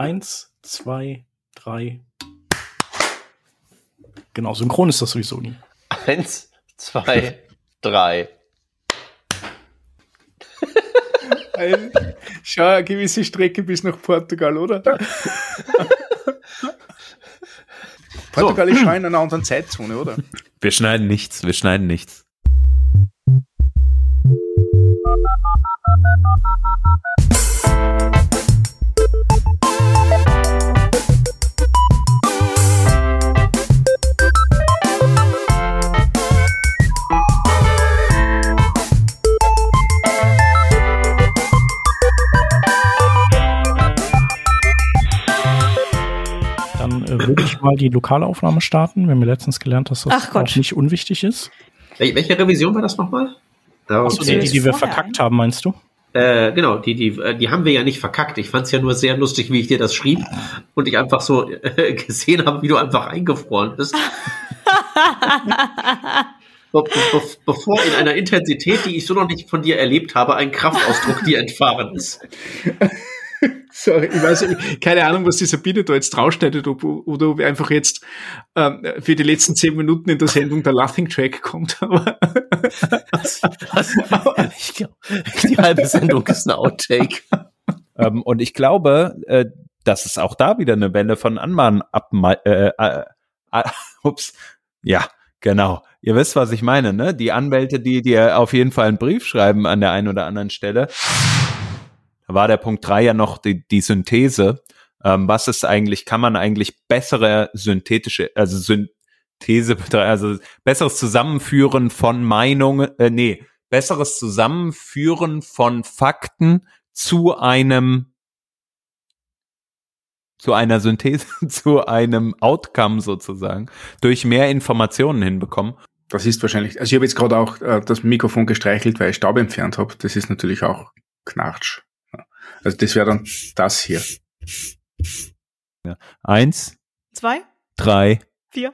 Eins, zwei, drei. Genau, synchron ist das sowieso nie. Eins, zwei, drei. Ein, schau, eine gewisse Strecke bis nach Portugal, oder? Portugal ist schon in einer anderen Zeitzone, oder? Wir schneiden nichts, wir schneiden nichts. Mal die Lokalaufnahme starten. Wir haben ja letztens gelernt, dass das Ach Gott. auch nicht unwichtig ist. Wel- Welche Revision war das nochmal? Achso, die, die, die wir verkackt haben, meinst du? Äh, genau, die, die, äh, die haben wir ja nicht verkackt. Ich fand es ja nur sehr lustig, wie ich dir das schrieb und ich einfach so äh, gesehen habe, wie du einfach eingefroren bist. Be be bevor in einer Intensität, die ich so noch nicht von dir erlebt habe, ein Kraftausdruck dir entfahren ist. Sorry, ich weiß nicht, keine Ahnung, was die Sabine da jetzt draufschneidet, ob, oder ob einfach jetzt ähm, für die letzten zehn Minuten in der Sendung der Laughing Track kommt. Aber Ich glaub, die halbe Sendung ist ein Outtake. Ähm, und ich glaube, äh, dass es auch da wieder eine Welle von Anmahn ab, äh, äh, äh, ups, ja, genau. Ihr wisst, was ich meine, ne? Die Anwälte, die dir auf jeden Fall einen Brief schreiben an der einen oder anderen Stelle. War der Punkt drei ja noch die, die Synthese. Ähm, was ist eigentlich, kann man eigentlich bessere synthetische, also Synthese, also besseres Zusammenführen von Meinungen, äh, nee, besseres Zusammenführen von Fakten zu einem zu einer Synthese, zu einem Outcome sozusagen, durch mehr Informationen hinbekommen. das ist wahrscheinlich, also ich habe jetzt gerade auch äh, das Mikrofon gestreichelt, weil ich Staub entfernt habe. Das ist natürlich auch Knatsch. Ja. Also das wäre dann das hier. Eins, Zwei, drei. vier.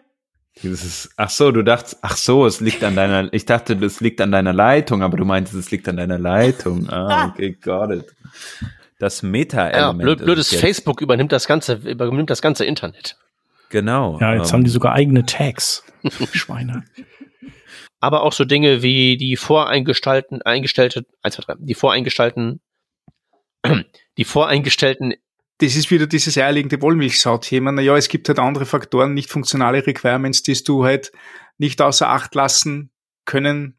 Das ist, ach so, du dachtest, ach so, es liegt an deiner, ich dachte, es liegt an deiner Leitung, aber du meintest, es liegt an deiner Leitung. Ah, okay, got it. Das Ja, Meta-Element. blöd, ist blödes Facebook übernimmt das ganze, übernimmt das ganze Internet. Genau. Ja, jetzt ähm, haben die sogar eigene Tags. Schweine. Aber auch so Dinge wie die voreingestellten, eingestellte, eins, zwei, drei, die voreingestellten, die voreingestellten Das ist wieder dieses eierlegende Wollmilchsau-Thema. Naja, es gibt halt andere Faktoren, nicht funktionale Requirements, die du halt nicht außer Acht lassen können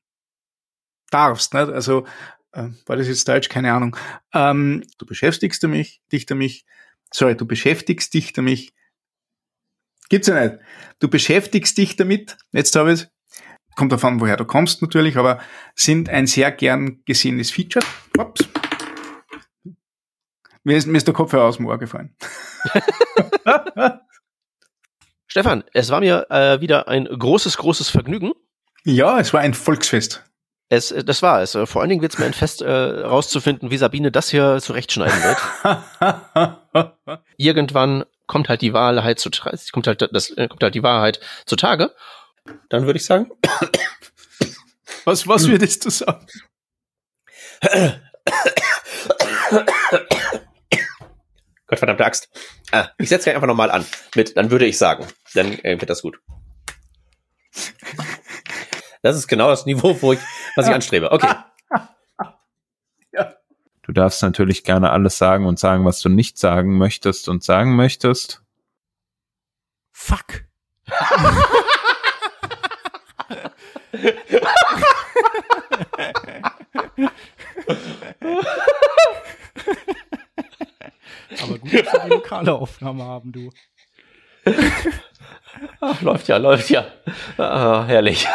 darfst. Nicht? Also, äh, war das jetzt Deutsch? Keine Ahnung. Ähm, du beschäftigst dich, dich damit, sorry, du beschäftigst dich damit, gibt's ja nicht. Du beschäftigst dich damit, jetzt habe ich kommt davon, woher du kommst natürlich, aber sind ein sehr gern gesehenes Feature. Ups. Mir ist, mir ist der Kopfhörer aus dem Ohr gefallen. Stefan, es war mir äh, wieder ein großes, großes Vergnügen. Ja, es war ein Volksfest. Es, äh, das war es. Äh, Vor allen Dingen wird es mir ein Fest äh, rauszufinden, wie Sabine das hier zurechtschneiden wird. Irgendwann kommt halt die Wahrheit zu kommt halt das äh, kommt halt die Wahrheit zutage. Dann würde ich sagen, was, was würdest du sagen? Gottverdammte Axt. Ah, ich setze einfach nochmal an. Mit, dann würde ich sagen. Dann äh, wird das gut. Das ist genau das Niveau, wo ich, was ich anstrebe. Okay. Du darfst natürlich gerne alles sagen und sagen, was du nicht sagen möchtest und sagen möchtest. Fuck. Aber gut, dass wir die lokale Aufnahme haben, du. Ach, läuft ja, läuft ja. Ah, herrlich.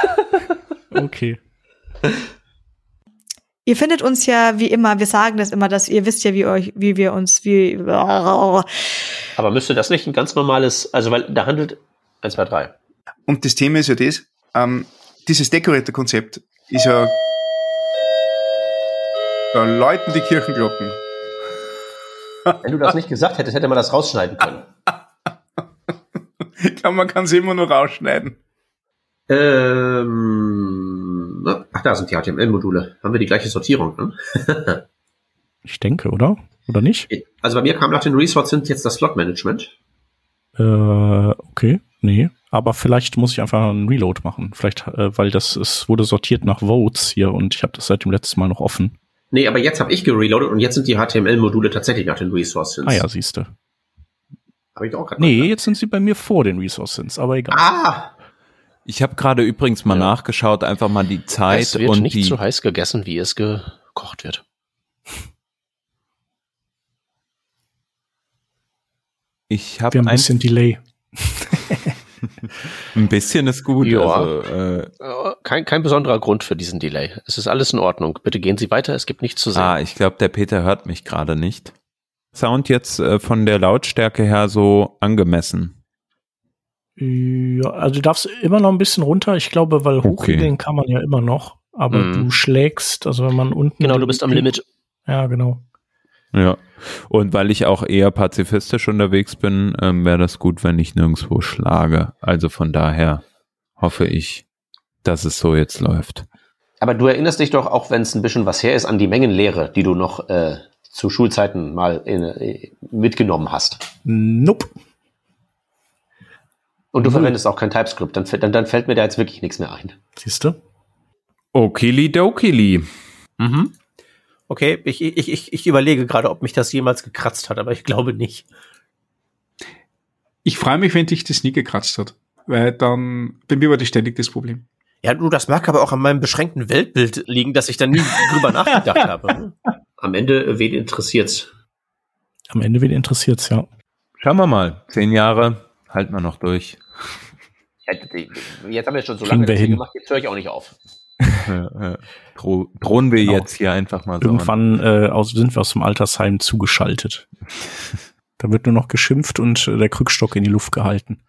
Okay. Ihr findet uns ja wie immer, wir sagen das immer, dass ihr wisst ja, wie euch, wie wir uns, wie. Aber müsste das nicht ein ganz normales, also weil da handelt 1, 2, 3. Und das Thema ist ja das, ähm, dieses Decorator-Konzept ist ja, da läuten die Kirchenglocken. Wenn du das nicht gesagt hättest, hätte man das rausschneiden können. Ich glaube, man kann es immer nur rausschneiden. Ähm, ach, da sind die HTML-Module. Haben wir die gleiche Sortierung? Ne? Ich denke, oder? oder nicht? Also bei mir kam nach den Resorts sind jetzt das Slot-Management. Äh, okay, nee. Aber vielleicht muss ich einfach einen Reload machen. Vielleicht, äh, weil das ist, wurde sortiert nach Votes hier und ich habe das seit dem letzten Mal noch offen. Nee, aber jetzt habe ich gereloadet und jetzt sind die HTML-Module tatsächlich nach den Resources. Ah ja, siehste. Habe ich auch gerade Nee, jetzt sind sie bei mir vor den Resources, aber egal. Ah! Ich habe gerade übrigens mal Ja. nachgeschaut, einfach mal die Zeit Es wird und nicht die. so heiß gegessen, wie es gekocht wird. ich Wir habe haben ein ein, bisschen Delay. ein bisschen ist gut. Ja. Also, äh, Kein, kein besonderer Grund für diesen Delay. Es ist alles in Ordnung. Bitte gehen Sie weiter, es gibt nichts zu sehen. ah, ich glaube, der Peter hört mich gerade nicht. Sound jetzt äh, von der Lautstärke her so angemessen. Ja, also du darfst immer noch ein bisschen runter. Ich glaube, weil Okay. hochregeln kann man ja immer noch. Aber Mhm. du schlägst, also wenn man unten. genau, du bist am Limit. Ja, genau. Ja. Und weil ich auch eher pazifistisch unterwegs bin, ähm, wäre das gut, wenn ich nirgendwo schlage. Also von daher hoffe ich, dass es so jetzt läuft. Aber du erinnerst dich doch, auch wenn es ein bisschen was her ist, an die Mengenlehre, die du noch äh, zu Schulzeiten mal in, äh, mitgenommen hast. Nope. Und du Mhm. verwendest auch kein TypeScript. Dann, fällt- dann, dann fällt mir da jetzt wirklich nichts mehr ein. Siehst du? Okili-dokili. Mhm. Okay, ich, ich, ich, ich überlege gerade, ob mich das jemals gekratzt hat, aber ich glaube nicht. Ich freue mich, wenn dich das nie gekratzt hat. Weil dann, bei mir war das ständig das Problem. Ja, du, das mag aber auch an meinem beschränkten Weltbild liegen, dass ich da nie drüber nachgedacht habe. Am Ende, äh, wen interessiert's? Am Ende wen interessiert's, ja. Schauen wir mal. Zehn Jahre, halten wir noch durch. Jetzt haben wir schon so Kriegen lange wir gemacht, jetzt höre ich auch nicht auf. Ja. Dro drohen wir Genau. jetzt hier einfach mal so. an. Irgendwann äh, aus, sind wir aus dem Altersheim zugeschaltet. da wird nur noch geschimpft und äh, der Krückstock in die Luft gehalten.